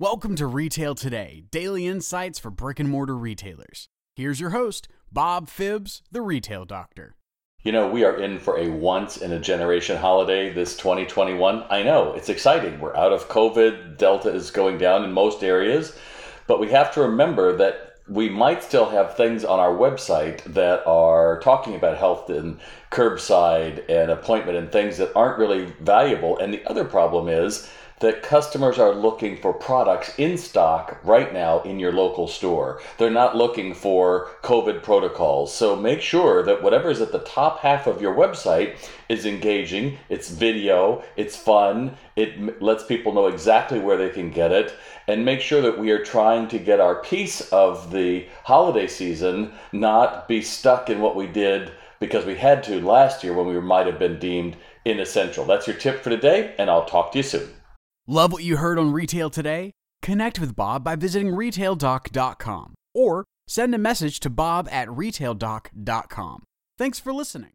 Welcome to Retail Today, daily insights for brick and mortar retailers. Here's your host, Bob Phibbs, the retail doctor. You know, we are in for a once in a generation holiday this 2021. I know, it's exciting. We're out of COVID, Delta is going down in most areas, but we have to remember that we might still have things on our website that are talking about health and curbside and appointment and things that aren't really valuable. And the other problem is that customers are looking for products in stock right now in your local store. They're not looking for COVID protocols. So make sure that whatever is at the top half of your website is engaging, it's video, it's fun, it lets people know exactly where they can get it, and make sure that we are trying to get our piece of the holiday season, not be stuck in what we did because we had to last year when we might have been deemed inessential. That's your tip for today, and I'll talk to you soon. Love what you heard on Retail Today? Connect with Bob by visiting retaildoc.com or send a message to bob at retaildoc.com. Thanks for listening.